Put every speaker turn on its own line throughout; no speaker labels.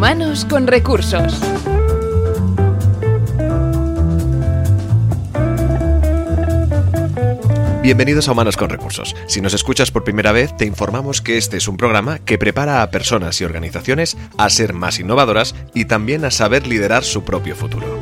Humanos con recursos.
Bienvenidos a Humanos con Recursos. Si nos escuchas por primera vez, te informamos que este es un programa que prepara a personas y organizaciones a ser más innovadoras y también a saber liderar su propio futuro.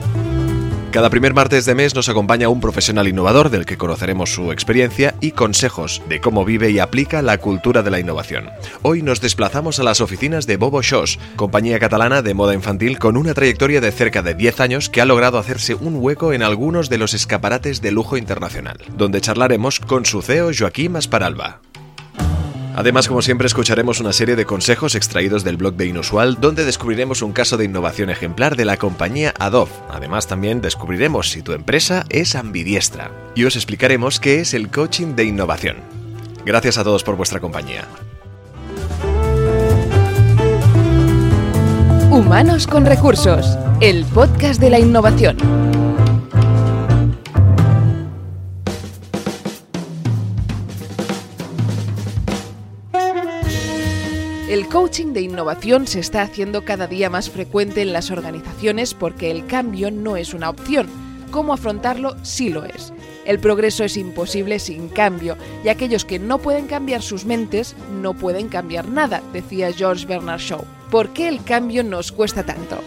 Cada primer martes de mes nos acompaña un profesional innovador del que conoceremos su experiencia y consejos de cómo vive y aplica la cultura de la innovación. Hoy nos desplazamos a las oficinas de Bobo Shows, compañía catalana de moda infantil con una trayectoria de cerca de 10 años que ha logrado hacerse un hueco en algunos de los escaparates de lujo internacional, donde charlaremos con su CEO Joaquín Asparalba. Además, como siempre, escucharemos una serie de consejos extraídos del blog de Inusual, donde descubriremos un caso de innovación ejemplar de la compañía Adobe. Además, también descubriremos si tu empresa es ambidiestra y os explicaremos qué es el coaching de innovación. Gracias a todos por vuestra compañía.
Humanos con recursos, el podcast de la innovación. El coaching de innovación se está haciendo cada día más frecuente en las organizaciones porque el cambio no es una opción. ¿Cómo afrontarlo? Sí lo es. El progreso es imposible sin cambio, y aquellos que no pueden cambiar sus mentes no pueden cambiar nada, decía George Bernard Shaw. ¿Por qué el cambio nos cuesta tanto?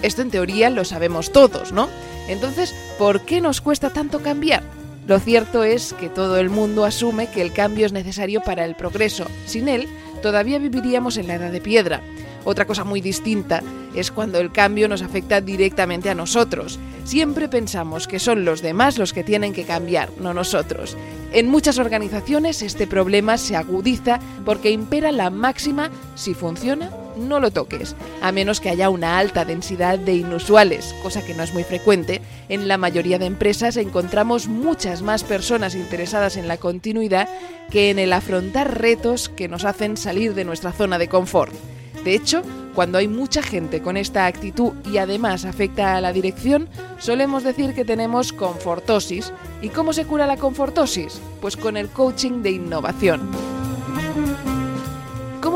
Esto en teoría lo sabemos todos, ¿no? Entonces, ¿por qué nos cuesta tanto cambiar? Lo cierto es que todo el mundo asume que el cambio es necesario para el progreso. Sin él, todavía viviríamos en la edad de piedra. Otra cosa muy distinta es cuando el cambio nos afecta directamente a nosotros. Siempre pensamos que son los demás los que tienen que cambiar, no nosotros. En muchas organizaciones este problema se agudiza porque impera la máxima si funciona, no lo toques, a menos que haya una alta densidad de inusuales, cosa que no es muy frecuente. En la mayoría de empresas encontramos muchas más personas interesadas en la continuidad que en el afrontar retos que nos hacen salir de nuestra zona de confort. De hecho, cuando hay mucha gente con esta actitud y además afecta a la dirección, solemos decir que tenemos confortosis. ¿Y cómo se cura la confortosis? Pues con el coaching de innovación.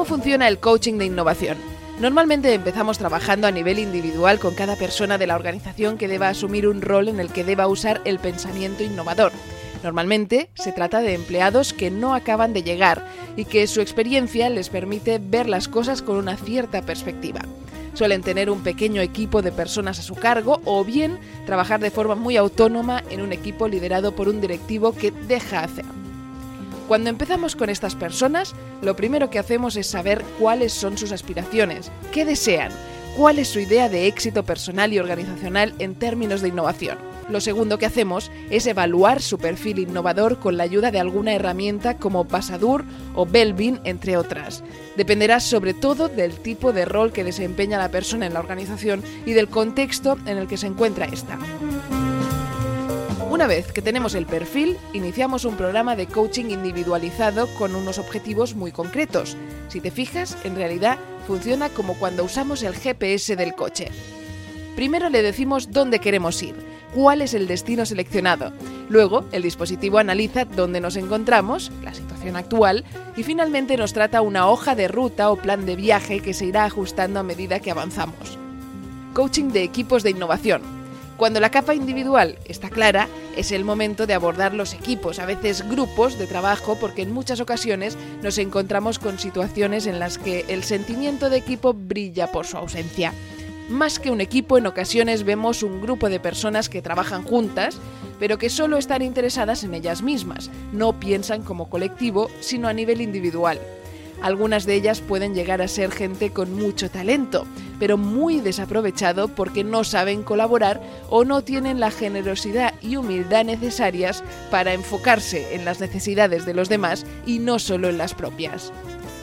¿Cómo funciona el coaching de innovación? Normalmente empezamos trabajando a nivel individual con cada persona de la organización que deba asumir un rol en el que deba usar el pensamiento innovador. Normalmente se trata de empleados que no acaban de llegar y que su experiencia les permite ver las cosas con una cierta perspectiva. Suelen tener un pequeño equipo de personas a su cargo o bien trabajar de forma muy autónoma en un equipo liderado por un directivo que deja hacer. Cuando empezamos con estas personas, lo primero que hacemos es saber cuáles son sus aspiraciones, qué desean, cuál es su idea de éxito personal y organizacional en términos de innovación. Lo segundo que hacemos es evaluar su perfil innovador con la ayuda de alguna herramienta como Pasadur o Belvin, entre otras. Dependerá sobre todo del tipo de rol que desempeña la persona en la organización y del contexto en el que se encuentra esta. Una vez que tenemos el perfil, iniciamos un programa de coaching individualizado con unos objetivos muy concretos. Si te fijas, en realidad funciona como cuando usamos el GPS del coche. Primero le decimos dónde queremos ir, cuál es el destino seleccionado. Luego, el dispositivo analiza dónde nos encontramos, la situación actual, y finalmente nos trata una hoja de ruta o plan de viaje que se irá ajustando a medida que avanzamos. Coaching de equipos de innovación. Cuando la capa individual está clara, es el momento de abordar los equipos, a veces grupos de trabajo, porque en muchas ocasiones nos encontramos con situaciones en las que el sentimiento de equipo brilla por su ausencia. Más que un equipo, en ocasiones vemos un grupo de personas que trabajan juntas, pero que solo están interesadas en ellas mismas, no piensan como colectivo, sino a nivel individual. Algunas de ellas pueden llegar a ser gente con mucho talento, pero muy desaprovechado porque no saben colaborar o no tienen la generosidad y humildad necesarias para enfocarse en las necesidades de los demás y no solo en las propias.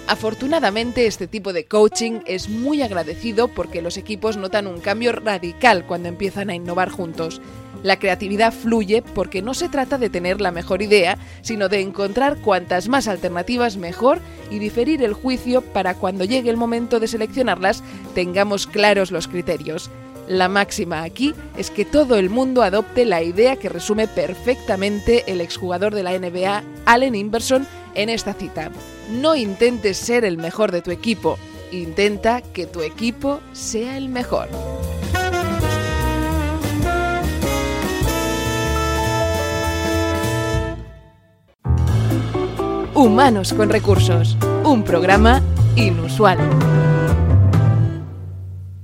Afortunadamente este tipo de coaching es muy agradecido porque los equipos notan un cambio radical cuando empiezan a innovar juntos. La creatividad fluye porque no se trata de tener la mejor idea, sino de encontrar cuantas más alternativas mejor y diferir el juicio para cuando llegue el momento de seleccionarlas tengamos claros los criterios. La máxima aquí es que todo el mundo adopte la idea que resume perfectamente el exjugador de la NBA, Allen Inverson, en esta cita. No intentes ser el mejor de tu equipo, Intenta que tu equipo sea el mejor. Humanos con Recursos, un programa inusual.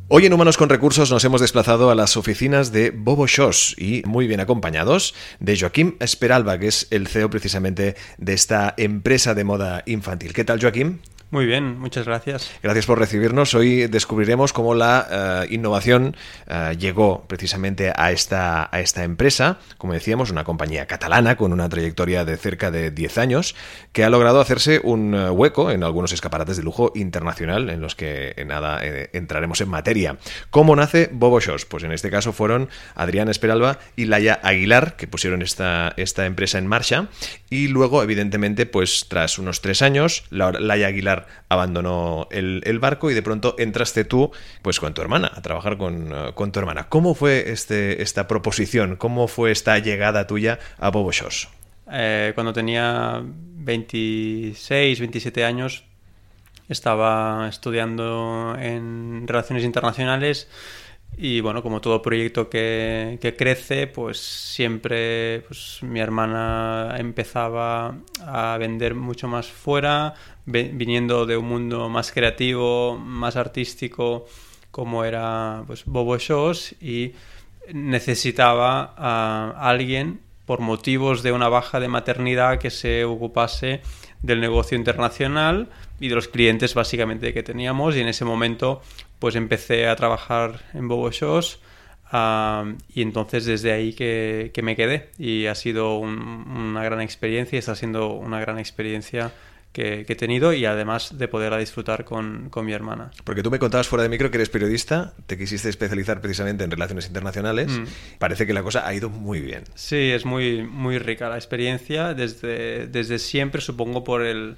Hoy en Humanos con Recursos nos hemos desplazado a las oficinas de Bobo Shows y muy bien acompañados de Joaquín Esperalba, que es el CEO precisamente de esta empresa de moda infantil. ¿Qué tal, Joaquín?
Muy bien, muchas gracias.
Gracias por recibirnos. Hoy descubriremos cómo la eh, innovación eh, llegó precisamente a esta, a esta empresa, como decíamos, una compañía catalana con una trayectoria de cerca de 10 años, que ha logrado hacerse un eh, hueco en algunos escaparates de lujo internacional, en los que nada entraremos en materia. ¿Cómo nace Bobo Shows? Pues en este caso fueron Adrián Esperalba y Laia Aguilar, que pusieron esta, esta empresa en marcha, y luego, evidentemente, pues tras unos tres años, Laia Aguilar abandonó el, barco y de pronto entraste tú pues con tu hermana, a trabajar con, eh, tu hermana. ¿Cómo fue este, esta proposición? ¿Cómo fue esta llegada tuya a Bobo Shows?
Eh, cuando tenía 26, 27 años, estaba estudiando en Relaciones Internacionales y bueno, como todo proyecto que, crece, pues siempre pues, mi hermana empezaba a vender mucho más fuera, viniendo de un mundo más creativo, más artístico, como era pues, Bobo Shows, y necesitaba a alguien por motivos de una baja de maternidad que se ocupase del negocio internacional y de los clientes básicamente que teníamos. Y en ese momento pues empecé a trabajar en Bobo Shows y entonces desde ahí que, me quedé. Y ha sido una gran experiencia y está siendo una gran experiencia que, he tenido y además de poderla disfrutar con, mi hermana.
Porque tú me contabas fuera de micro que eres periodista, te quisiste especializar precisamente en relaciones internacionales. Mm. Parece que la cosa ha ido muy bien.
Sí, es muy, muy rica la experiencia desde, desde siempre, supongo por el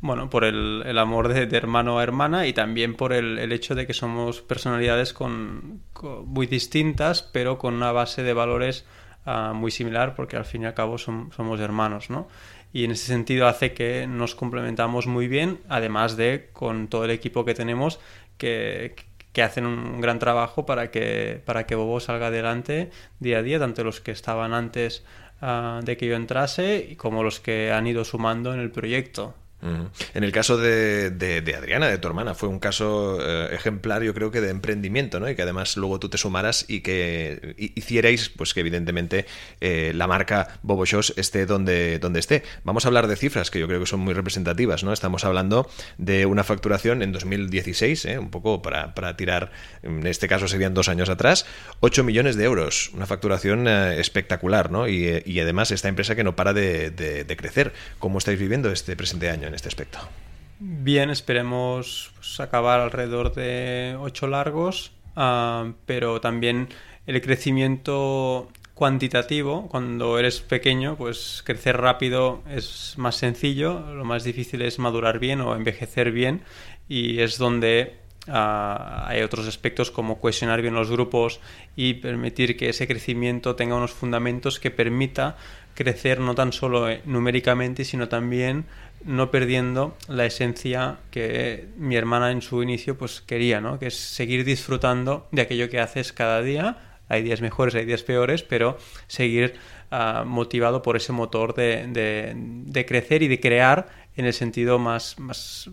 bueno, por el, amor de, hermano a hermana y también por el, hecho de que somos personalidades con, muy distintas, pero con una base de valores ah, muy similar, porque al fin y al cabo somos hermanos, ¿no? Y en ese sentido hace que nos complementamos muy bien, además de con todo el equipo que tenemos que, hacen un gran trabajo para que, para que Bobo salga adelante día a día, tanto los que estaban antes ah, de que yo entrase como los que han ido sumando en el proyecto.
En el caso de, Adriana, de tu hermana, fue un caso eh, ejemplar, yo creo que de emprendimiento, ¿no? Y que además luego tú te sumaras y que hicierais, pues que evidentemente eh, la marca Bobo Shows esté donde, donde esté. Vamos a hablar de cifras que yo creo que son muy representativas, ¿no? Estamos hablando de una facturación en 2016, ¿eh? un poco para, tirar, en este caso serían dos años atrás, 8 millones de euros, una facturación espectacular, ¿no? Y, además esta empresa que no para de, de crecer. ¿Cómo estáis viviendo este presente año? Este aspecto?
Bien, esperemos pues, acabar alrededor de ocho largos, ah, pero también el crecimiento cuantitativo, cuando eres pequeño, pues crecer rápido es más sencillo, lo más difícil es madurar bien o envejecer bien y es donde ah, hay otros aspectos como cohesionar bien los grupos y permitir que ese crecimiento tenga unos fundamentos que permita crecer no tan solo eh, numéricamente, sino también no perdiendo la esencia que mi hermana en su inicio pues quería, ¿no? Que es seguir disfrutando de aquello que haces cada día. Hay días mejores, hay días peores, pero seguir ah, motivado por ese motor de, crecer y de crear en el sentido más, más,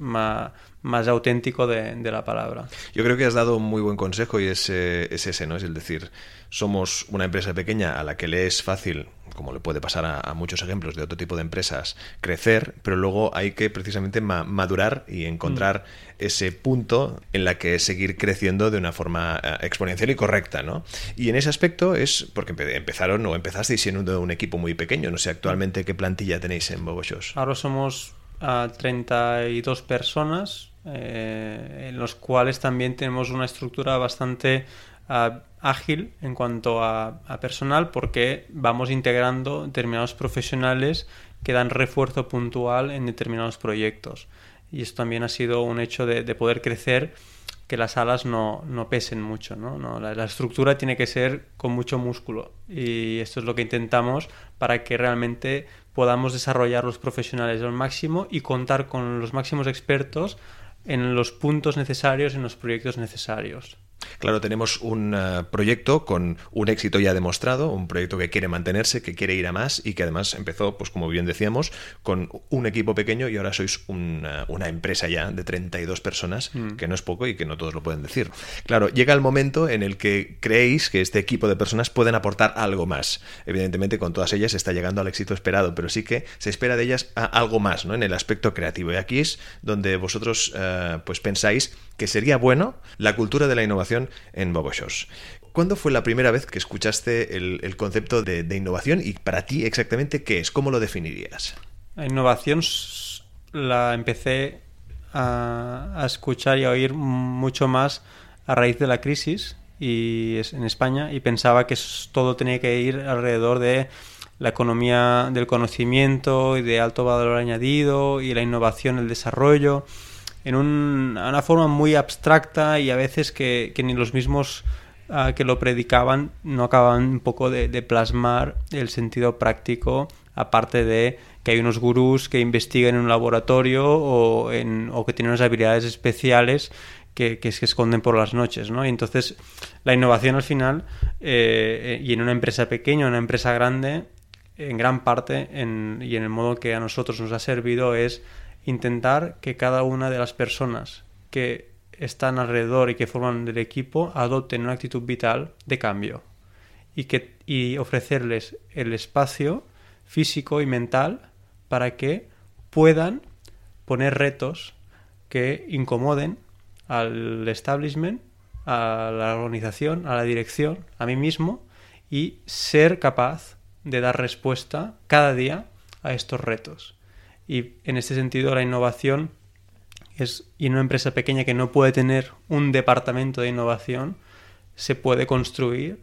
auténtico de, la palabra.
Yo creo que has dado un muy buen consejo y es, es ese, ¿no? Es el decir, somos una empresa pequeña a la que le es fácil como le puede pasar a, muchos ejemplos de otro tipo de empresas, crecer, pero luego hay que precisamente madurar y encontrar mm. ese punto en la que seguir creciendo de una forma eh, exponencial y correcta, ¿no? Y en ese aspecto es porque empezaron o empezasteis siendo un equipo muy pequeño, no sé actualmente qué plantilla tenéis en Boboshos.
Ahora somos a 32 personas, eh, en los cuales también tenemos una estructura bastante ágil en cuanto a, personal porque vamos integrando determinados profesionales que dan refuerzo puntual en determinados proyectos. Y esto también ha sido un hecho de, poder crecer que las alas no, pesen mucho. ¿no? la, estructura tiene que ser con mucho músculo y esto es lo que intentamos para que realmente podamos desarrollar los profesionales al máximo y contar con los máximos expertos en los puntos necesarios, en los proyectos necesarios.
Claro, tenemos un eh, proyecto con un éxito ya demostrado, un proyecto que quiere mantenerse, que quiere ir a más y que además empezó, pues como bien decíamos, con un equipo pequeño y ahora sois una, empresa ya de 32 personas, mm. que no es poco y que no todos lo pueden decir. Claro, llega el momento en el que creéis que este equipo de personas pueden aportar algo más. Evidentemente, con todas ellas está llegando al éxito esperado, pero sí que se espera de ellas algo más, ¿no? En el aspecto creativo. Y aquí es donde vosotros, eh, pues pensáis que sería bueno la cultura de la innovación en Bogoshos. ¿Cuándo fue la primera vez que escuchaste el, concepto de, innovación y para ti exactamente qué es? ¿Cómo lo definirías?
La innovación la empecé a, escuchar y a oír mucho más a raíz de la crisis y en España y pensaba que todo tenía que ir alrededor de la economía del conocimiento y de alto valor añadido y la innovación, el desarrollo en una forma muy abstracta y a veces que, ni los mismos ah, que lo predicaban no acababan un poco de, plasmar el sentido práctico, aparte de que hay unos gurús que investigan en un laboratorio o, en, o que tienen unas habilidades especiales que, que, se esconden por las noches, ¿no? Y entonces la innovación al final, eh, y en una empresa pequeña, una empresa grande, en gran parte, en, y en el modo que a nosotros nos ha servido, es intentar que cada una de las personas que están alrededor y que forman del equipo adopten una actitud vital de cambio y, que, y ofrecerles el espacio físico y mental para que puedan poner retos que incomoden al establishment, a la organización, a la dirección, a mí mismo y ser capaz de dar respuesta cada día a estos retos. Y en este sentido la innovación es, y en una empresa pequeña que no puede tener un departamento de innovación, se puede construir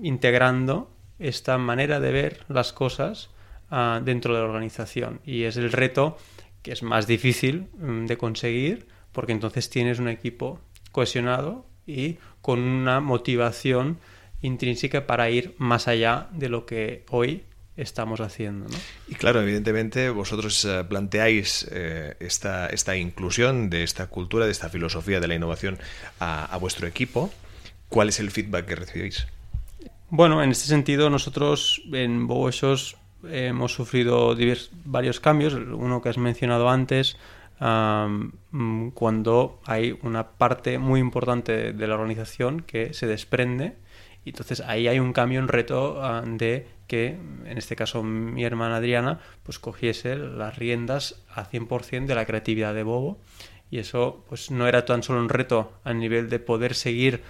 integrando esta manera de ver las cosas ah, dentro de la organización. Y es el reto que es más difícil mm, de conseguir porque entonces tienes un equipo cohesionado y con una motivación intrínseca para ir más allá de lo que hoy estamos haciendo. ¿no?
Y claro, evidentemente vosotros eh, planteáis eh, esta, esta inclusión de esta cultura, de esta filosofía de la innovación a, vuestro equipo. ¿Cuál es el feedback que recibís?
Bueno, en este sentido nosotros en BogoShows hemos sufrido varios cambios. Uno que has mencionado antes, cuando hay una parte muy importante de la organización que se desprende. Y entonces ahí hay un cambio, un reto ah, de que, en este caso mi hermana Adriana, pues cogiese las riendas a 100% de la creatividad de Bobo. Y eso pues no era tan solo un reto a nivel de poder seguir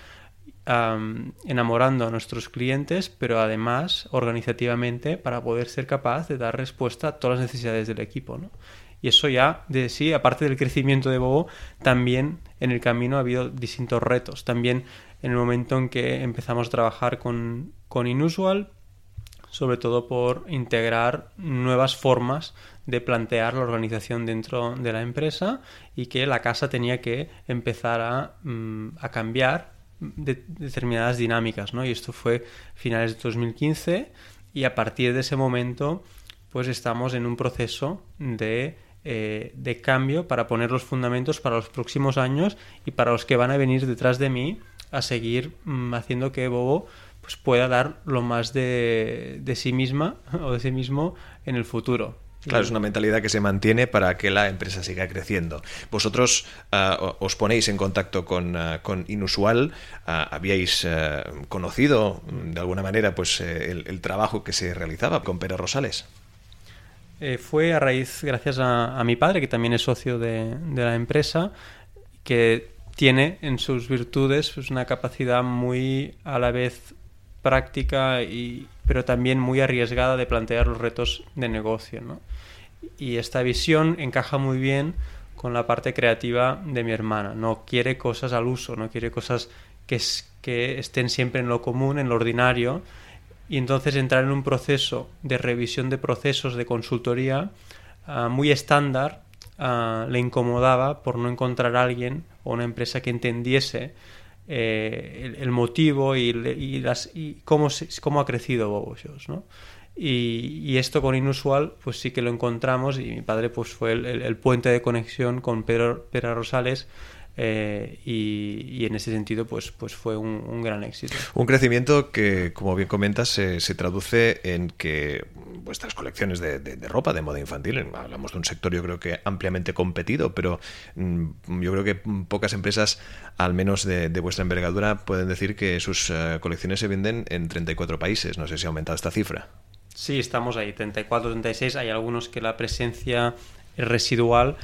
enamorando a nuestros clientes, pero además organizativamente para poder ser capaz de dar respuesta a todas las necesidades del equipo. ¿no? Y eso ya de sí, aparte del crecimiento de Bobo, también en el camino ha habido distintos retos. También en el momento en que empezamos a trabajar con, con Inusual, sobre todo por integrar nuevas formas de plantear la organización dentro de la empresa y que la casa tenía que empezar a, mm, cambiar determinadas dinámicas, ¿no? Y esto fue finales de 2015 y a partir de ese momento pues estamos en un proceso de, eh, de cambio para poner los fundamentos para los próximos años y para los que van a venir detrás de mí a seguir mm, haciendo que Bobo pues pueda dar lo más de, de sí misma o de sí mismo en el futuro.
Claro, es una mentalidad que se mantiene para que la empresa siga creciendo. Vosotros ah, os ponéis en contacto con, ah, Inusual, ah, habíais conocido de alguna manera pues eh, el, trabajo que se realizaba con Pérez Rosales.
Eh, fue a raíz, gracias a, mi padre, que también es socio de, de la empresa, que tiene en sus virtudes pues, una capacidad muy a la vez práctica, y, pero también muy arriesgada de plantear los retos de negocio. ¿no? Y esta visión encaja muy bien con la parte creativa de mi hermana. No quiere cosas al uso, no quiere cosas que, que estén siempre en lo común, en lo ordinario. Y entonces entrar en un proceso de revisión de procesos de consultoría ah, muy estándar ah, le incomodaba por no encontrar a alguien o una empresa que entendiese eh, el, motivo y, las, y cómo, cómo ha crecido Bobo ¿no? Y, esto con Inusual, pues sí que lo encontramos y mi padre pues fue el, puente de conexión con Pedro, Pedro Rosales eh, y, en ese sentido pues, pues fue un, gran éxito.
Un crecimiento que, como bien comentas, se, traduce en que vuestras colecciones de, ropa, de moda infantil, hablamos de un sector yo creo que ampliamente competido, pero mm, yo creo que pocas empresas, al menos de, vuestra envergadura, pueden decir que sus eh, colecciones se venden en 34 países. No sé si ha aumentado esta cifra.
Sí, estamos ahí, 34, 36. Hay algunos que la presencia es residual,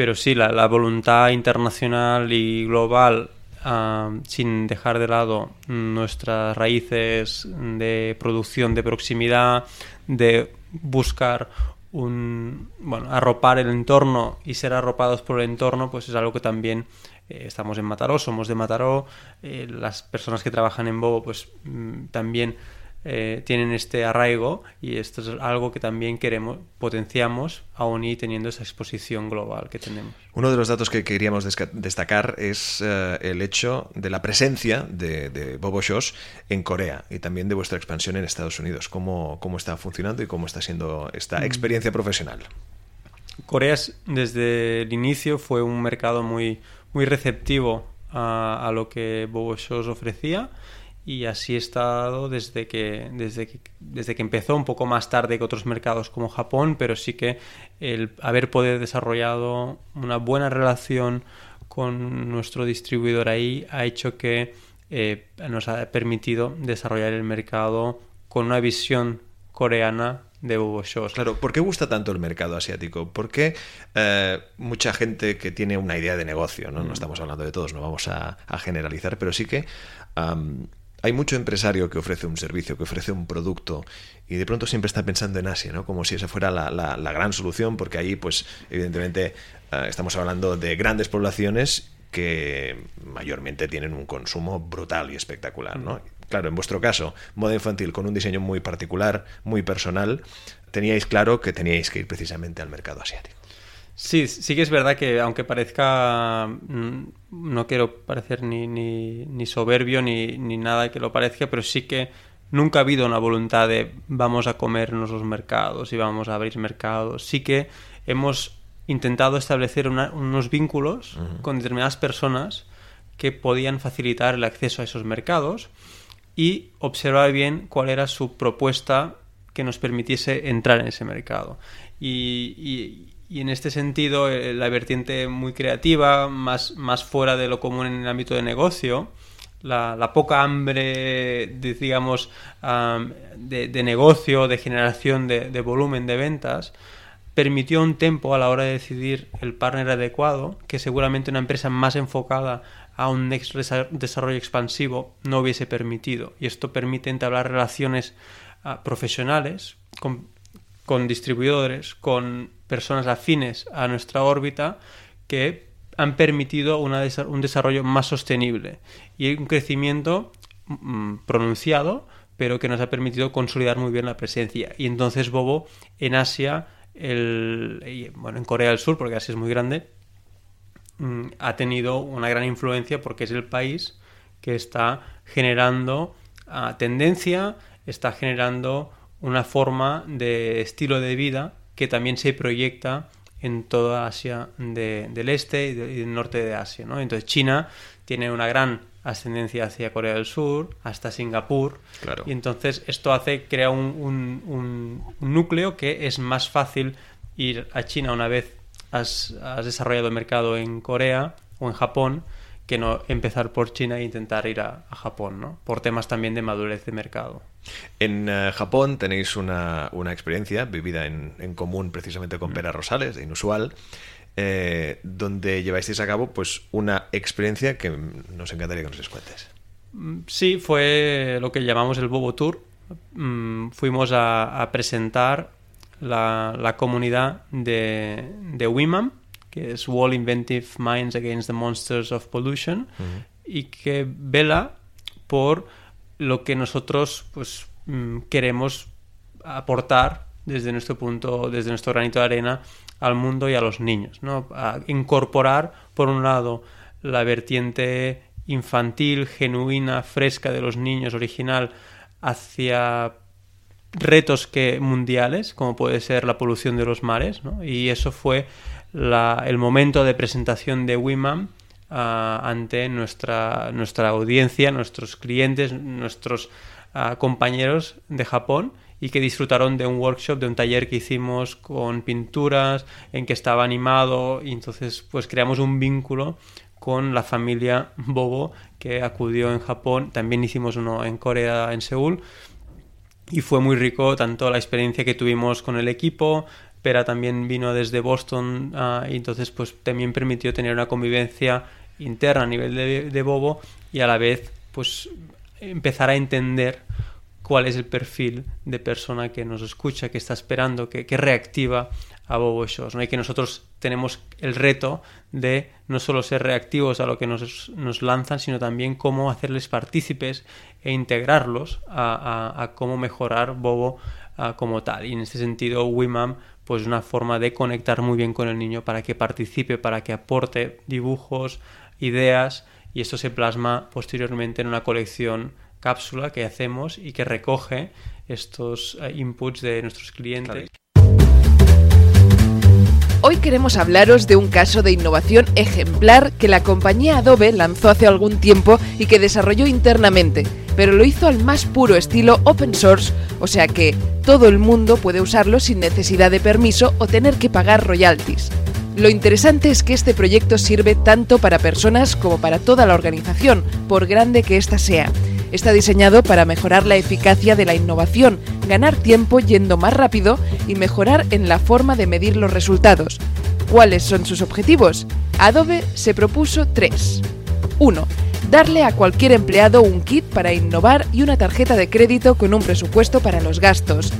pero sí, la, voluntad internacional y global, ah, sin dejar de lado nuestras raíces de producción de proximidad, de buscar un bueno arropar el entorno y ser arropados por el entorno pues es algo que también eh, estamos en Mataró somos de Mataró eh, las personas que trabajan en Bobo pues mm, también eh, tienen este arraigo y esto es algo que también queremos, potenciamos aún y teniendo esa exposición global que tenemos.
Uno de los datos que queríamos destacar es eh, el hecho de la presencia de, Bobo Shows en Corea y también de vuestra expansión en Estados Unidos. ¿Cómo, cómo está funcionando y cómo está siendo esta mm. experiencia profesional?
Corea desde el inicio fue un mercado muy, muy receptivo a, a lo que Bobo Shows ofrecía y así he estado desde que, desde que, desde que empezó, un poco más tarde que otros mercados como Japón, pero sí que el haber podido desarrollado una buena relación con nuestro distribuidor ahí ha hecho que eh, nos ha permitido desarrollar el mercado con una visión coreana de Bobo Shows.
Claro, ¿por qué gusta tanto el mercado asiático? Porque eh, mucha gente que tiene una idea de negocio, ¿no? No mm. estamos hablando de todos, no vamos a, generalizar, pero sí que hay mucho empresario que ofrece un servicio, que ofrece un producto y de pronto siempre está pensando en Asia, ¿no? Como si esa fuera la, la, gran solución, porque ahí, pues, evidentemente, eh, estamos hablando de grandes poblaciones que mayormente tienen un consumo brutal y espectacular, ¿no? Claro, en vuestro caso, moda infantil con un diseño muy particular, muy personal, teníais claro que teníais que ir precisamente al mercado asiático.
Sí, sí que es verdad que aunque parezca, mm, no quiero parecer ni, ni, soberbio ni, ni, nada que lo parezca, pero sí que nunca ha habido una voluntad de vamos a comernos los mercados y vamos a abrir mercados. Sí que hemos intentado establecer unos vínculos con determinadas personas que podían facilitar el acceso a esos mercados y observar bien cuál era su propuesta que nos permitiese entrar en ese mercado. y, y en este sentido eh, la vertiente muy creativa, más, más fuera de lo común en el ámbito de negocio, la, poca hambre, de, digamos, de, negocio, de generación de, volumen de ventas, permitió un tiempo a la hora de decidir el partner adecuado, que seguramente una empresa más enfocada a un desarrollo expansivo no hubiese permitido. Y esto permite entablar relaciones ah, profesionales con distribuidores, con personas afines a nuestra órbita que han permitido un desarrollo más sostenible y un crecimiento mm, pronunciado, pero que nos ha permitido consolidar muy bien la presencia. Y entonces Bobo en Asia, el, bueno, en Corea del Sur, porque Asia es muy grande, mm, ha tenido una gran influencia porque es el país que está generando ah, tendencia, está generando una forma de estilo de vida que también se proyecta en toda Asia del este y, del norte de Asia. ¿no? Entonces China tiene una gran ascendencia hacia Corea del Sur, hasta Singapur, y entonces esto hace, crea un, un, núcleo que es más fácil ir a China una vez has, has desarrollado el mercado en Corea o en Japón, que no empezar por China e intentar ir a, Japón, ¿no? Por temas también de madurez de mercado.
En eh, Japón tenéis una, experiencia vivida en, común precisamente con mm. Pera Rosales, de Inusual, eh, donde lleváis a cabo pues una experiencia que nos encantaría que nos cuentes.
Mm, sí, fue lo que llamamos el Bobo Tour. Mm, fuimos a, presentar la, comunidad de, de WIMAM, que es Wall Inventive Minds Against the Monsters of Pollution, y que vela por lo que nosotros pues, mm, queremos aportar desde nuestro punto, desde nuestro granito de arena al mundo y a los niños. ¿no? A incorporar, por un lado, la vertiente infantil, genuina, fresca de los niños, original, hacia retos que mundiales, como puede ser la polución de los mares, ¿no? y eso fue el momento de presentación de WIMAM ah, ante nuestra, nuestra audiencia, nuestros clientes, nuestros ah, compañeros de Japón y que disfrutaron de un workshop, de un taller que hicimos con pinturas, en que estaba animado y entonces pues creamos un vínculo con la familia Bobo que acudió en Japón, también hicimos uno en Corea, en Seúl, y fue muy rico tanto la experiencia que tuvimos con el equipo, pero también vino desde Boston ah, y entonces pues también permitió tener una convivencia interna a nivel de, de Bobo y a la vez pues empezar a entender cuál es el perfil de persona que nos escucha, que está esperando, que, reactiva a Bobo Shows. ¿no? Y que nosotros tenemos el reto de no solo ser reactivos a lo que nos, lanzan, sino también cómo hacerles partícipes e integrarlos a, cómo mejorar Bobo como tal. Y en este sentido, Wimam pues una forma de conectar muy bien con el niño para que participe, para que aporte dibujos, ideas y esto se plasma posteriormente en una colección cápsula que hacemos y que recoge estos eh, inputs de nuestros clientes.
Hoy queremos hablaros de un caso de innovación ejemplar que la compañía Adobe lanzó hace algún tiempo y que desarrolló internamente, pero lo hizo al más puro estilo open source, o sea que todo el mundo puede usarlo sin necesidad de permiso o tener que pagar royalties. Lo interesante es que este proyecto sirve tanto para personas como para toda la organización, por grande que ésta sea. Está diseñado para mejorar la eficacia de la innovación, ganar tiempo yendo más rápido y mejorar en la forma de medir los resultados. ¿Cuáles son sus objetivos? Adobe se propuso tres. 1. Darle a cualquier empleado un kit para innovar y una tarjeta de crédito con un presupuesto para los gastos.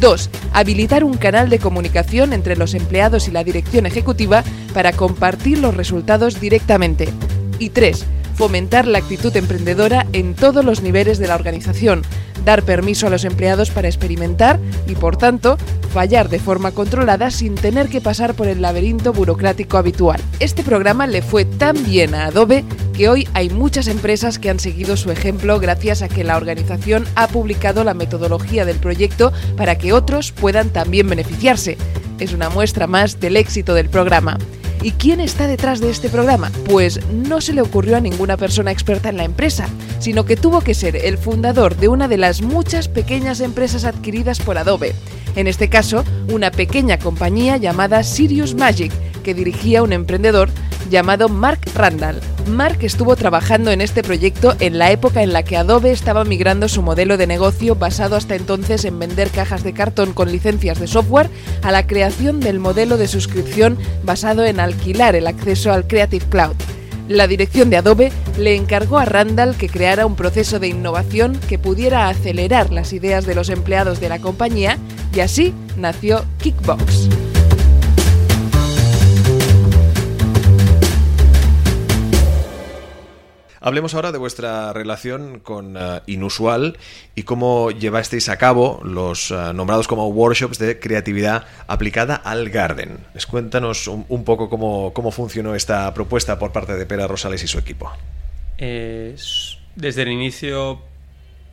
2. Habilitar un canal de comunicación entre los empleados y la dirección ejecutiva para compartir los resultados directamente. Y 3 fomentar la actitud emprendedora en todos los niveles de la organización, dar permiso a los empleados para experimentar y, por tanto, fallar de forma controlada sin tener que pasar por el laberinto burocrático habitual. Este programa le fue tan bien a Adobe que hoy hay muchas empresas que han seguido su ejemplo gracias a que la organización ha publicado la metodología del proyecto para que otros puedan también beneficiarse. Es una muestra más del éxito del programa. ¿Y quién está detrás de este programa? Pues no se le ocurrió a ninguna persona experta en la empresa, sino que tuvo que ser el fundador de una de las muchas pequeñas empresas adquiridas por Adobe. En este caso, una pequeña compañía llamada Sirius Magic, que dirigía un emprendedor llamado Mark Randall. Mark estuvo trabajando en este proyecto en la época en la que Adobe estaba migrando su modelo de negocio basado hasta entonces en vender cajas de cartón con licencias de software a la creación del modelo de suscripción basado en alquilar el acceso al Creative Cloud. La dirección de Adobe le encargó a Randall que creara un proceso de innovación que pudiera acelerar las ideas de los empleados de la compañía y así nació Kickbox.
Hablemos ahora de vuestra relación con eh, Inusual y cómo llevasteis a cabo los eh, nombrados como workshops de creatividad aplicada al garden. Les cuéntanos un, poco cómo, funcionó esta propuesta por parte de Pera Rosales y su equipo.
desde el inicio,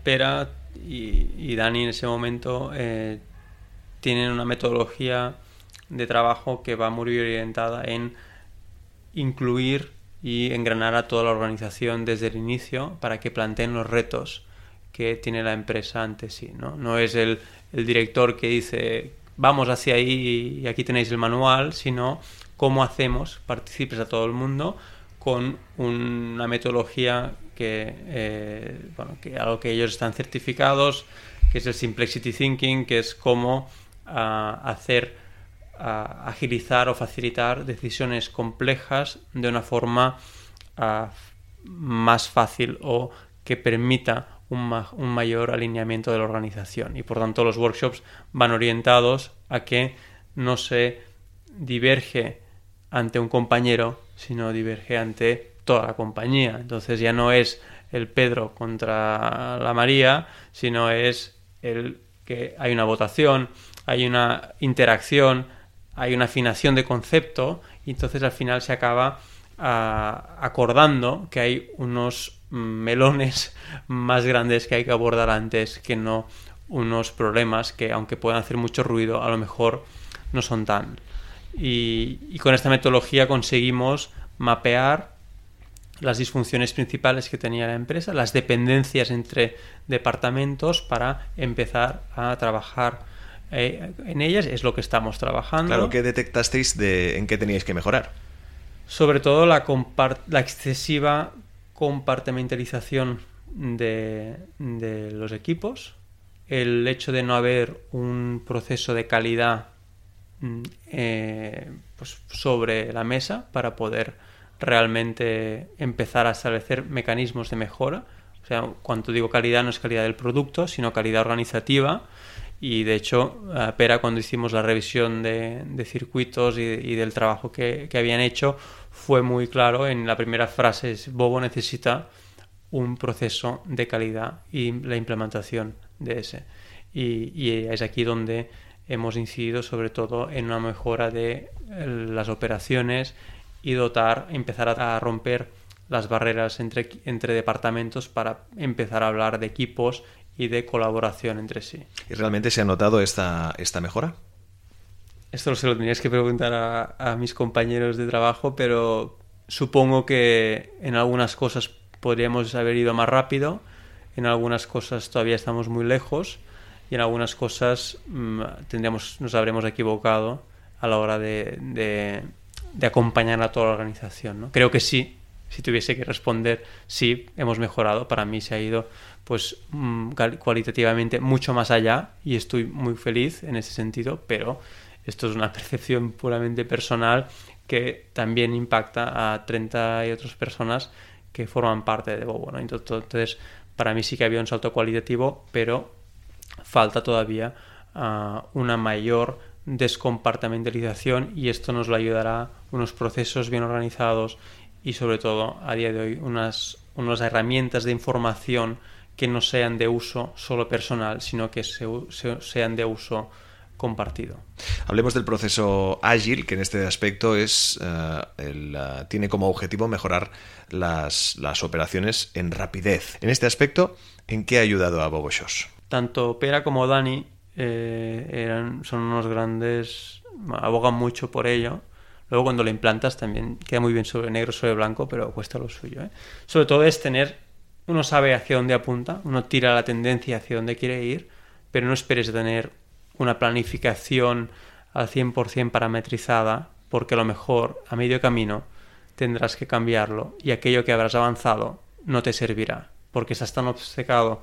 Pera y, Dani en ese momento eh, tienen una metodología de trabajo que va muy orientada en incluir y engranar a toda la organización desde el inicio para que planteen los retos que tiene la empresa ante sí. No, no es el, director que dice vamos hacia ahí y aquí tenéis el manual, sino cómo hacemos participes a todo el mundo con una metodología que, eh, bueno, que a lo que ellos están certificados, que es el Simplicity Thinking, que es cómo ah, hacer agilizar o facilitar decisiones complejas de una forma ah, más fácil o que permita un, un, mayor alineamiento de la organización. Y por tanto los workshops van orientados a que no se diverge ante un compañero, sino diverge ante toda la compañía. Entonces ya no es el Pedro contra la María, sino es el que hay una votación, hay una interacción, hay una afinación de concepto y entonces al final se acaba ah, acordando que hay unos melones más grandes que hay que abordar antes que no unos problemas que aunque puedan hacer mucho ruido, a lo mejor no son tan. Y, y con esta metodología conseguimos mapear las disfunciones principales que tenía la empresa, las dependencias entre departamentos para empezar a trabajar eh, en ellas. Es lo que estamos trabajando.
Claro, ¿qué detectasteis de en qué teníais que mejorar?
Sobre todo la, la excesiva compartimentalización de, de los equipos, el hecho de no haber un proceso de calidad mm, eh, pues sobre la mesa para poder realmente empezar a establecer mecanismos de mejora. O sea, cuando digo calidad no es calidad del producto, sino calidad organizativa. Y de hecho, Pera, cuando hicimos la revisión de, circuitos y, del trabajo que, habían hecho, fue muy claro en la primera frase, es, Bobo necesita un proceso de calidad y la implementación de ese. y es aquí donde hemos incidido sobre todo en una mejora de las operaciones y dotar, empezar a romper las barreras entre, entre departamentos para empezar a hablar de equipos y de colaboración entre sí.
¿Y realmente se ha notado esta, esta mejora?
Esto se lo tendrías que preguntar a, a mis compañeros de trabajo, pero supongo que en algunas cosas podríamos haber ido más rápido, en algunas cosas todavía estamos muy lejos y en algunas cosas mmm, tendríamos, nos habremos equivocado a la hora de, de, de acompañar a toda la organización. ¿no? Creo que sí, si tuviese que responder, sí, hemos mejorado. Para mí se ha ido pues mm, cualitativamente mucho más allá y estoy muy feliz en ese sentido, pero esto es una percepción puramente personal que también impacta a 30 y otras personas que forman parte de Bobo. Entonces, para mí sí que había un salto cualitativo, pero falta todavía uh, una mayor descompartamentalización y esto nos lo ayudará unos procesos bien organizados y sobre todo a día de hoy unas, unas herramientas de información que no sean de uso solo personal, sino que se, se, sean de uso compartido.
Hablemos del proceso ágil, que en este aspecto es uh, el, uh, tiene como objetivo mejorar las, las, operaciones en rapidez. En este aspecto, ¿en qué ha ayudado a Boboshos?
Tanto Pera como Dani eh, eran, son unos grandes, abogan mucho por ello. Luego cuando lo implantas también queda muy bien sobre negro, sobre blanco, pero cuesta lo suyo. ¿eh? Sobre todo es tener, uno sabe hacia dónde apunta, uno tira la tendencia hacia dónde quiere ir, pero no esperes tener una planificación al 100% parametrizada, porque a lo mejor a medio camino tendrás que cambiarlo y aquello que habrás avanzado no te servirá, porque estás tan obcecado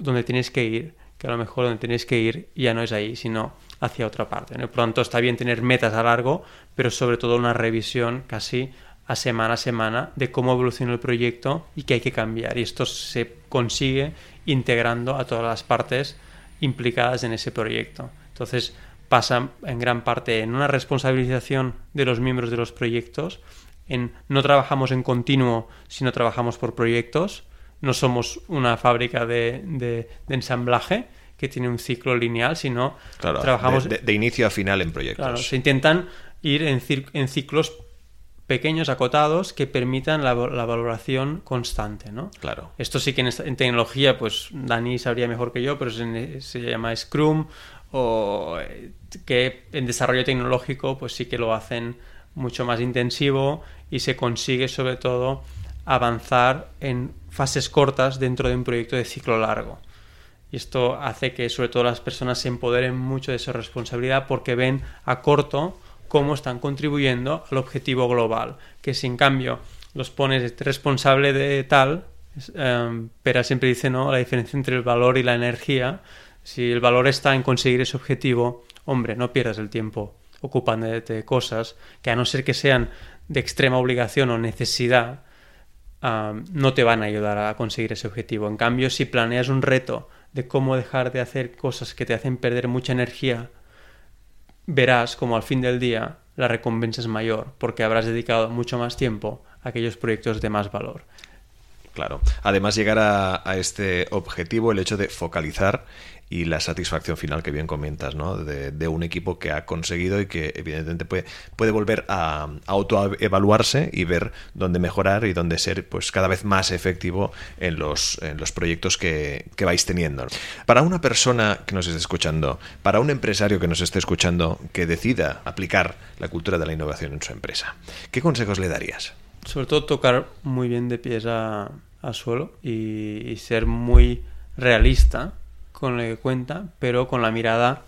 donde tienes que ir que a lo mejor donde tenéis que ir ya no es ahí, sino hacia otra parte. ¿no? Por está bien tener metas a largo, pero sobre todo una revisión casi a semana a semana de cómo evoluciona el proyecto y qué hay que cambiar. Y esto se consigue integrando a todas las partes implicadas en ese proyecto. Entonces pasa en gran parte en una responsabilización de los miembros de los proyectos, en no trabajamos en continuo, sino trabajamos por proyectos, no somos una fábrica de ensamblaje que tiene un ciclo lineal, sino
claro,
trabajamos...
De, de, inicio a final en proyectos.
Claro, se intentan ir en, en ciclos pequeños, acotados, que permitan la, la, valoración constante, ¿no?
Claro.
Esto sí que en, en tecnología, pues Dani sabría mejor que yo, pero se, se, llama Scrum, o eh, que en desarrollo tecnológico, pues sí que lo hacen mucho más intensivo y se consigue sobre todo avanzar en fases cortas dentro de un proyecto de ciclo largo. Y esto hace que sobre todo las personas se empoderen mucho de su responsabilidad porque ven a corto cómo están contribuyendo al objetivo global. Que si en cambio los pones responsable de tal, eh, Pera siempre dice no, la diferencia entre el valor y la energía. Si el valor está en conseguir ese objetivo, hombre, no pierdas el tiempo ocupándote de cosas que a no ser que sean de extrema obligación o necesidad, no te van a ayudar a conseguir ese objetivo. En cambio, si planeas un reto de cómo dejar de hacer cosas que te hacen perder mucha energía, verás como al fin del día la recompensa es mayor porque habrás dedicado mucho más tiempo a aquellos proyectos de más valor.
Claro. Además, llegar a, a este objetivo, el hecho de focalizar y la satisfacción final que bien comentas, ¿no? De, un equipo que ha conseguido y que evidentemente puede, puede volver a, autoevaluarse y ver dónde mejorar y dónde ser pues cada vez más efectivo en los, en los proyectos que, que vais teniendo. Para una persona que nos esté escuchando, para un empresario que nos esté escuchando que decida aplicar la cultura de la innovación en su empresa, ¿qué consejos le darías?
Sobre todo tocar muy bien de pies a, suelo y, ser muy realista con lo que cuenta, pero con la mirada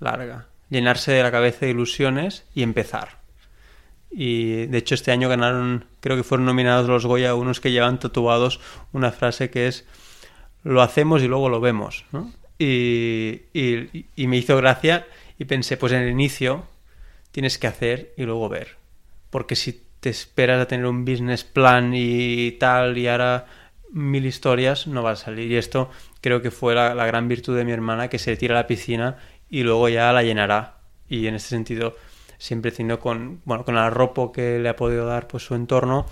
larga. Llenarse de la cabeza de ilusiones y empezar. Y de hecho este año ganaron, creo que fueron nominados los Goya unos que llevan tatuados una frase que es lo hacemos y luego lo vemos. Y, y, me hizo gracia y pensé, pues en el inicio tienes que hacer y luego ver. Porque si te esperas a tener un business plan y tal y ahora mil historias, no va a salir. Y esto creo que fue la, gran virtud de mi hermana, que se tira a la piscina y luego ya la llenará. Y en este sentido, siempre teniendo con, bueno, con el arropo que le ha podido dar pues, su entorno,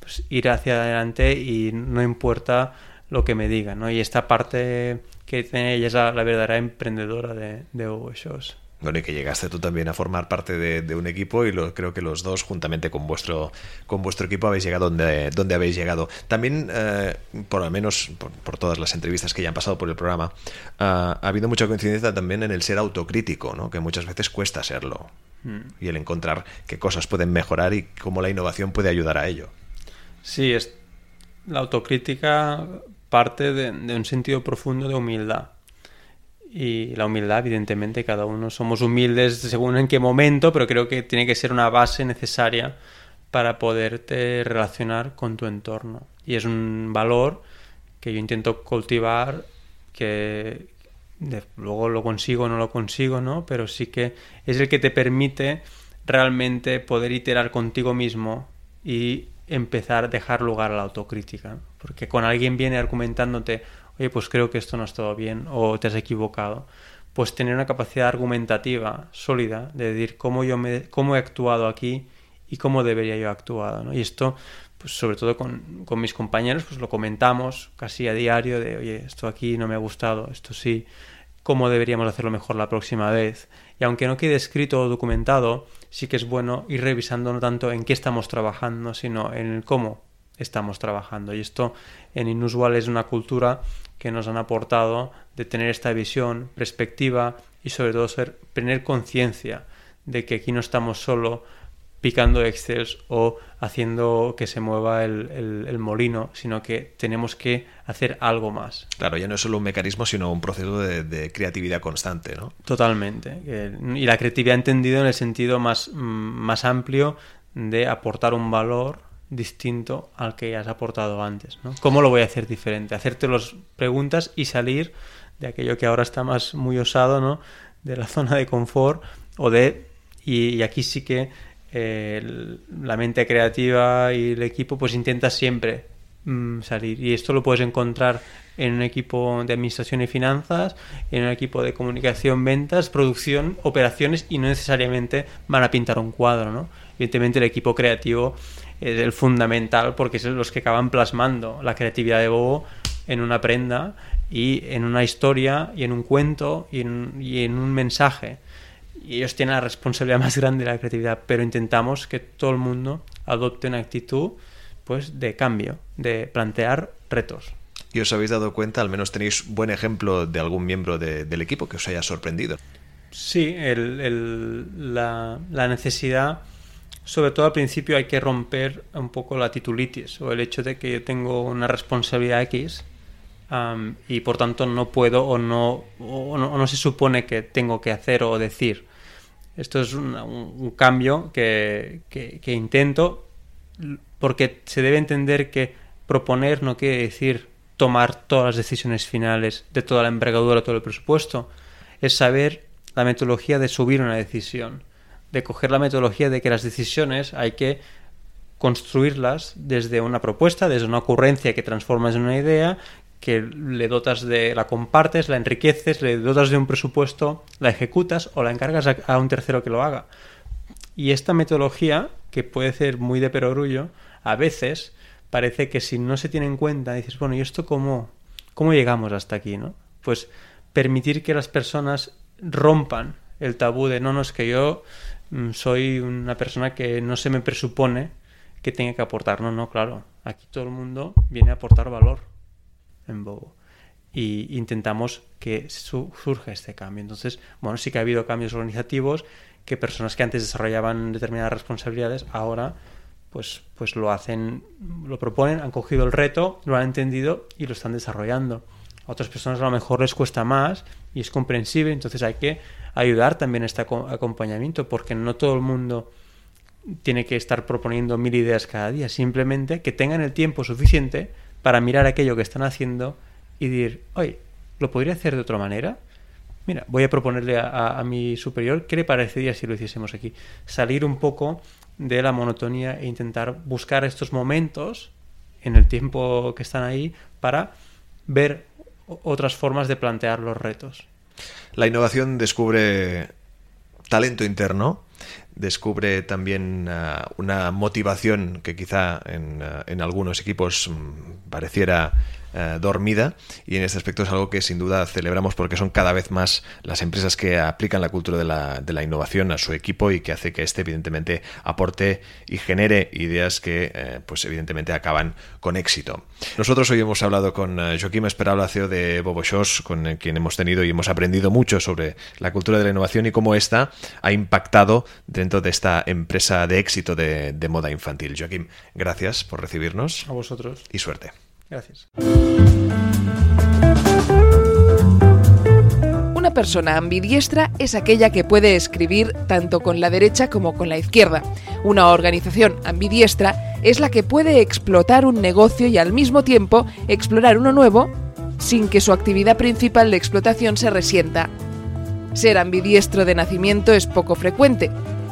pues, ir hacia adelante y no importa lo que me digan. ¿no? Y esta parte que tiene ella es la, verdadera emprendedora de, de Shows.
Bueno, y que llegaste tú también a formar parte de, un equipo y lo, creo que los dos, juntamente con vuestro, con vuestro equipo, habéis llegado donde, donde habéis llegado. También, eh, por lo menos por, todas las entrevistas que ya han pasado por el programa, eh, ha habido mucha coincidencia también en el ser autocrítico, ¿no? que muchas veces cuesta serlo. Mm. Y el encontrar qué cosas pueden mejorar y cómo la innovación puede ayudar a ello.
Sí, es, la autocrítica parte de un sentido profundo de humildad y la humildad, evidentemente, cada uno somos humildes según en qué momento, pero creo que tiene que ser una base necesaria para poderte relacionar con tu entorno. Y es un valor que yo intento cultivar, que luego lo consigo o no lo consigo, ¿no? Pero sí que es el que te permite realmente poder iterar contigo mismo y empezar a dejar lugar a la autocrítica. Porque con alguien viene argumentándote, oye, pues creo que esto no ha estado bien o te has equivocado, pues tener una capacidad argumentativa sólida de decir cómo yo me, cómo he actuado aquí y cómo debería yo actuado. ¿no? Y esto, pues sobre todo con, con, mis compañeros, pues lo comentamos casi a diario de, oye, esto aquí no me ha gustado, esto sí, cómo deberíamos hacerlo mejor la próxima vez. Y aunque no quede escrito o documentado, sí que es bueno ir revisando no tanto en qué estamos trabajando, sino en el cómo estamos trabajando. Y esto en Inusual es una cultura que nos han aportado de tener esta visión, perspectiva y sobre todo ser, tener conciencia de que aquí no estamos solo picando Excel o haciendo que se mueva el, molino, sino que tenemos que hacer algo más.
Claro, ya no es solo un mecanismo, sino un proceso de, de creatividad constante, ¿no?
Totalmente. Y la creatividad entendido en el sentido más, más amplio de aportar un valor distinto al que has aportado antes. ¿no? ¿Cómo lo voy a hacer diferente? Hacerte las preguntas y salir de aquello que ahora está más muy osado, ¿no? de la zona de confort o de... Y, aquí sí que eh, la mente creativa y el equipo pues intenta siempre mm, salir. Y esto lo puedes encontrar en un equipo de administración y finanzas, en un equipo de comunicación, ventas, producción, operaciones y no necesariamente van a pintar un cuadro, ¿no? Evidentemente el equipo creativo es el fundamental porque son los que acaban plasmando la creatividad de Bobo en una prenda y en una historia y en un cuento y en, un mensaje. Y ellos tienen la responsabilidad más grande de la creatividad, pero intentamos que todo el mundo adopte una actitud pues de cambio, de plantear retos.
¿Y os habéis dado cuenta, al menos tenéis buen ejemplo de algún miembro del equipo que os haya sorprendido?
Sí, la, la necesidad sobre todo al principio hay que romper un poco la titulitis o el hecho de que yo tengo una responsabilidad X y por tanto no puedo o no, o no, se supone que tengo que hacer o decir. Esto es un, cambio que, que, intento porque se debe entender que proponer no quiere decir tomar todas las decisiones finales de toda la envergadura, todo el presupuesto. Es saber la metodología de subir una decisión de coger la metodología de que las decisiones hay que construirlas desde una propuesta, desde una ocurrencia que transformas en una idea, que le dotas de, la compartes, la enriqueces, le dotas de un presupuesto, la ejecutas o la encargas a, un tercero que lo haga. Y esta metodología, que puede ser muy de perogrullo, a veces parece que si no se tiene en cuenta, dices, bueno, ¿y esto cómo, cómo llegamos hasta aquí? ¿no? Pues permitir que las personas rompan el tabú de no, no, es que yo soy una persona que no se me presupone que tenga que aportar. No, no, claro. Aquí todo el mundo viene a aportar valor en Bobo. Y intentamos que surja este cambio. Entonces, bueno, sí que ha habido cambios organizativos, que personas que antes desarrollaban determinadas responsabilidades, ahora pues, pues lo hacen, lo proponen, han cogido el reto, lo han entendido y lo están desarrollando. A otras personas a lo mejor les cuesta más y es comprensible, entonces hay que ayudar también a este acompañamiento, porque no todo el mundo tiene que estar proponiendo mil ideas cada día, simplemente que tengan el tiempo suficiente para mirar aquello que están haciendo y decir, oye, ¿lo podría hacer de otra manera? Mira, voy a proponerle a, mi superior qué le parecería si lo hiciésemos aquí. Salir un poco de la monotonía e intentar buscar estos momentos en el tiempo que están ahí para ver otras formas de plantear los retos.
La innovación descubre talento interno, descubre también uh, una motivación que quizá en, uh, en algunos equipos um, pareciera eh, dormida y en este aspecto es algo que sin duda celebramos porque son cada vez más las empresas que aplican la cultura de la, de la innovación a su equipo y que hace que este evidentemente aporte y genere ideas que eh, pues evidentemente acaban con éxito. Nosotros hoy hemos hablado con uh, Joaquim Esperabla, CEO de Bobo Shows, con quien hemos tenido y hemos aprendido mucho sobre la cultura de la innovación y cómo esta ha impactado dentro de esta empresa de éxito de, de moda infantil. Joaquim, gracias por recibirnos.
A vosotros.
Y suerte.
Gracias.
Una persona ambidiestra es aquella que puede escribir tanto con la derecha como con la izquierda. Una organización ambidiestra es la que puede explotar un negocio y al mismo tiempo explorar uno nuevo sin que su actividad principal de explotación se resienta. Ser ambidiestro de nacimiento es poco frecuente,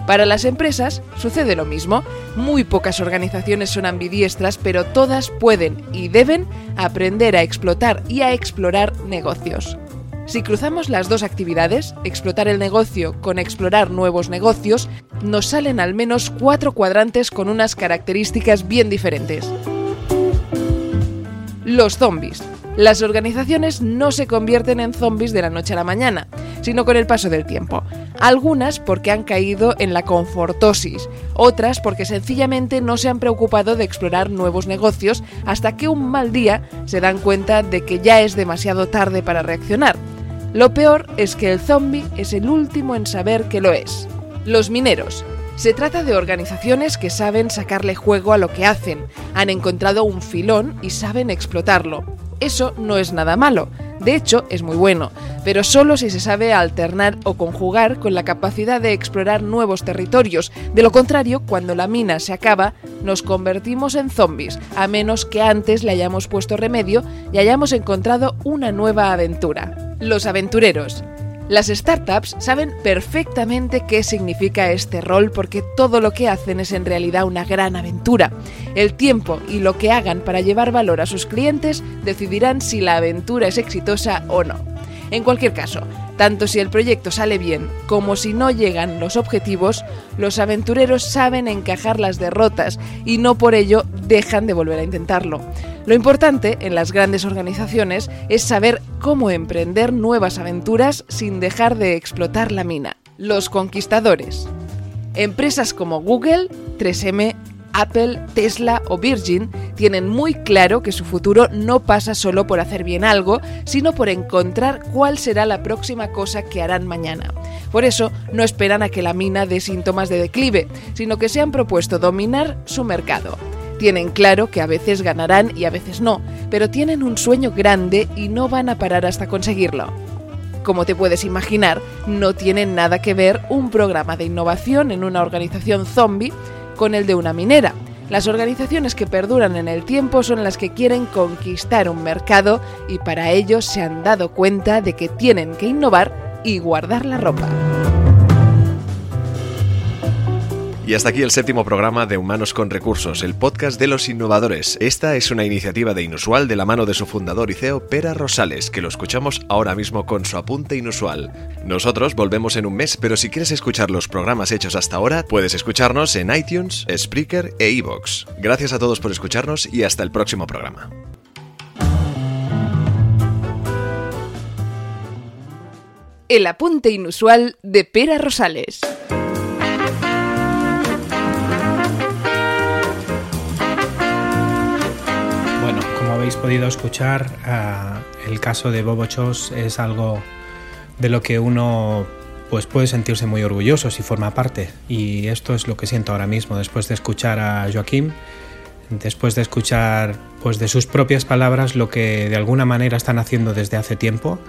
para las empresas sucede lo mismo. Muy pocas organizaciones son ambidiestras, pero todas pueden y deben aprender a explotar y a explorar negocios. Si cruzamos las dos actividades, explotar el negocio con explorar nuevos negocios, nos salen al menos cuatro cuadrantes con unas características bien diferentes. Los zombies. Las organizaciones no se convierten en zombies de la noche a la mañana, sino con el paso del tiempo. Algunas porque han caído en la confortosis, otras porque sencillamente no se han preocupado de explorar nuevos negocios hasta que un mal día se dan cuenta de que ya es demasiado tarde para reaccionar. Lo peor es que el zombie es el último en saber que lo es. Los mineros. Se trata de organizaciones que saben sacarle juego a lo que hacen, han encontrado un filón y saben explotarlo. Eso no es nada malo, de hecho es muy bueno, pero solo si se sabe alternar o conjugar con la capacidad de explorar nuevos territorios. De lo contrario, cuando la mina se acaba, nos convertimos en zombies, a menos que antes le hayamos puesto remedio y hayamos encontrado una nueva aventura. Los aventureros. Las startups saben perfectamente qué significa este rol porque todo lo que hacen es en realidad una gran aventura. El tiempo y lo que hagan para llevar valor a sus clientes decidirán si la aventura es exitosa o no. En cualquier caso, tanto si el proyecto sale bien como si no llegan los objetivos, los aventureros saben encajar las derrotas y no por ello dejan de volver a intentarlo. Lo importante en las grandes organizaciones es saber cómo emprender nuevas aventuras sin dejar de explotar la mina. Los conquistadores. Empresas como Google, 3M, Apple, Tesla o Virgin tienen muy claro que su futuro no pasa solo por hacer bien algo, sino por encontrar cuál será la próxima cosa que harán mañana. Por eso no esperan a que la mina dé síntomas de declive, sino que se han propuesto dominar su mercado. Tienen claro que a veces ganarán y a veces no, pero tienen un sueño grande y no van a parar hasta conseguirlo. Como te puedes imaginar, no tiene nada que ver un programa de innovación en una organización zombie con el de una minera. Las organizaciones que perduran en el tiempo son las que quieren conquistar un mercado y para ello se han dado cuenta de que tienen que innovar y guardar la ropa.
Y hasta aquí el séptimo programa de Humanos con Recursos, el podcast de los innovadores. Esta es una iniciativa de Inusual de la mano de su fundador y CEO, Pera Rosales, que lo escuchamos ahora mismo con su apunte inusual. Nosotros volvemos en un mes, pero si quieres escuchar los programas hechos hasta ahora, puedes escucharnos en iTunes, Spreaker e iVoox. Gracias a todos por escucharnos y hasta el próximo programa.
El apunte inusual de Pera Rosales.
Habéis podido escuchar, ah, el caso de Bobo Chos es algo de lo que uno pues puede sentirse muy orgulloso si forma parte. Y esto es lo que siento ahora mismo después de escuchar a Joaquín, después de escuchar pues de sus propias palabras lo que de alguna manera están haciendo desde hace tiempo.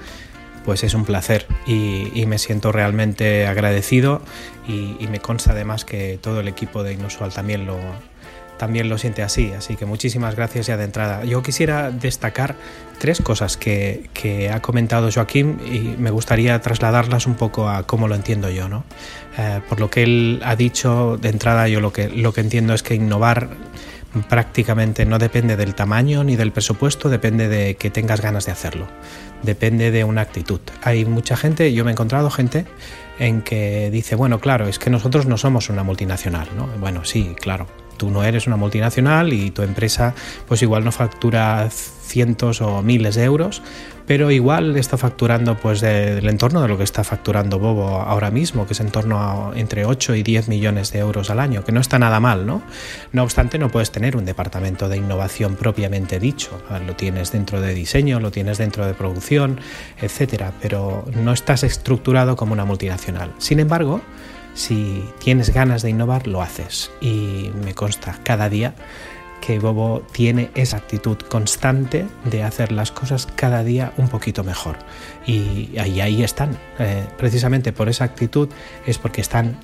Pues es un placer y, me siento realmente agradecido y, me consta además que todo el equipo de Inusual también lo, también lo siente así. Así que muchísimas gracias ya de entrada. Yo quisiera destacar tres cosas que, que ha comentado Joaquín y me gustaría trasladarlas un poco a cómo lo entiendo yo. ¿no? Eh, por lo que él ha dicho de entrada, yo lo que, lo que entiendo es que innovar prácticamente no depende del tamaño ni del presupuesto, depende de que tengas ganas de hacerlo, depende de una actitud. Hay mucha gente, yo me he encontrado gente en que dice, bueno, claro, es que nosotros no somos una multinacional, ¿no? Bueno, sí, claro, tú no eres una multinacional y tu empresa pues igual no factura cientos o miles de euros, pero igual está facturando pues del entorno de lo que está facturando Bobo ahora mismo, que es en torno a entre 8 y 10 millones de euros al año, que no está nada mal, ¿no? No obstante, no puedes tener un departamento de innovación propiamente dicho, lo tienes dentro de diseño, lo tienes dentro de producción, etcétera, pero no estás estructurado como una multinacional. Sin embargo, si tienes ganas de innovar, lo haces. Y me consta cada día que Bobo tiene esa actitud constante de hacer las cosas cada día un poquito mejor. Y ahí, están. Eh, precisamente por esa actitud es porque están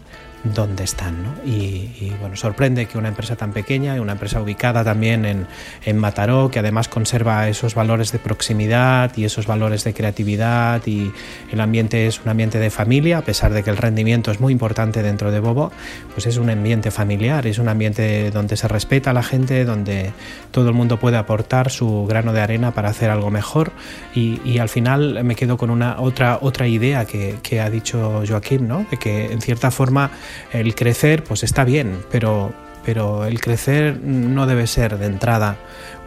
dónde están. ¿no? Y, bueno, sorprende que una empresa tan pequeña, una empresa ubicada también en, en, Mataró, que además conserva esos valores de proximidad y esos valores de creatividad y el ambiente es un ambiente de familia, a pesar de que el rendimiento es muy importante dentro de Bobo, pues es un ambiente familiar, es un ambiente donde se respeta a la gente, donde todo el mundo puede aportar su grano de arena para hacer algo mejor y, y al final me quedo con una otra, otra idea que, que ha dicho Joaquín, ¿no? de que en cierta forma el crecer pues está bien, pero, pero el crecer no debe ser de entrada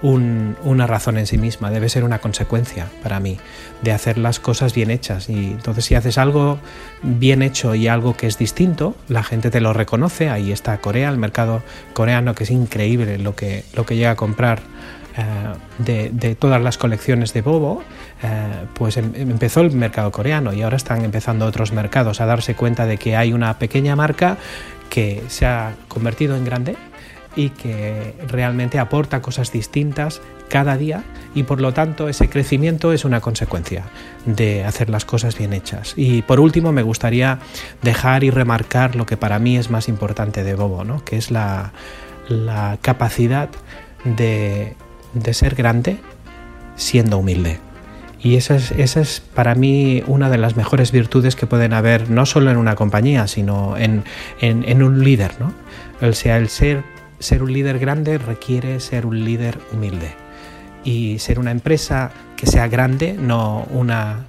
una razón en sí misma, debe ser una consecuencia para mí de hacer las cosas bien hechas. Y entonces si haces algo bien hecho y algo que es distinto, la gente te lo reconoce, ahí está Corea, el mercado coreano que es increíble lo que, lo que llega a comprar eh, de, todas las colecciones de Bobo, eh, pues em, empezó el mercado coreano y ahora están empezando otros mercados a darse cuenta de que hay una pequeña marca que se ha convertido en grande y que realmente aporta cosas distintas cada día y por lo tanto ese crecimiento es una consecuencia de hacer las cosas bien hechas. Y por último me gustaría dejar y remarcar lo que para mí es más importante de Bobo, ¿no? que es la, la capacidad de de ser grande siendo humilde. Y esa es, esa es para mí una de las mejores virtudes que pueden haber, no solo en una compañía, sino en, en, un líder. ¿no? O sea, el ser, ser un líder grande requiere ser un líder humilde. Y ser una empresa que sea grande, no una,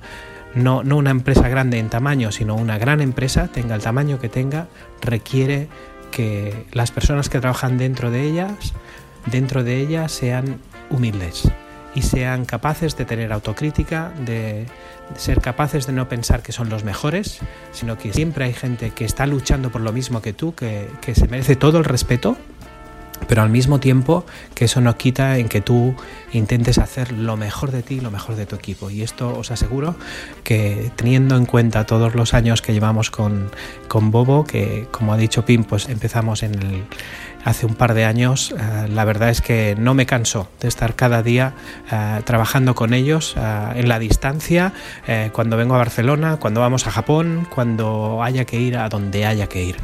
no, no una empresa grande en tamaño, sino una gran empresa, tenga el tamaño que tenga, requiere que las personas que trabajan dentro de ellas, dentro de ellas sean humildes y sean capaces de tener autocrítica, de ser capaces de no pensar que son los mejores, sino que siempre hay gente que está luchando por lo mismo que tú, que, se merece todo el respeto, pero al mismo tiempo que eso no quita en que tú intentes hacer lo mejor de ti lo mejor de tu equipo. Y esto os aseguro que teniendo en cuenta todos los años que llevamos con, con Bobo, que como ha dicho Pim, pues empezamos en el hace un par de años, eh, la verdad es que no me canso de estar cada día eh, trabajando con ellos eh, en la distancia, cuando vengo a Barcelona, cuando vamos a Japón, cuando haya que ir a donde haya que ir.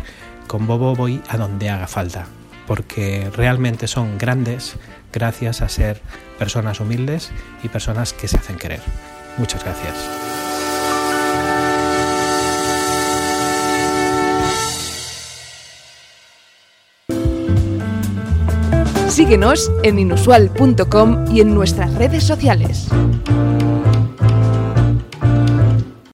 Con Bobo voy a donde haga falta, porque realmente son grandes gracias a ser personas humildes y personas que se hacen querer. Muchas gracias.
Síguenos en inusual.com y en nuestras redes sociales.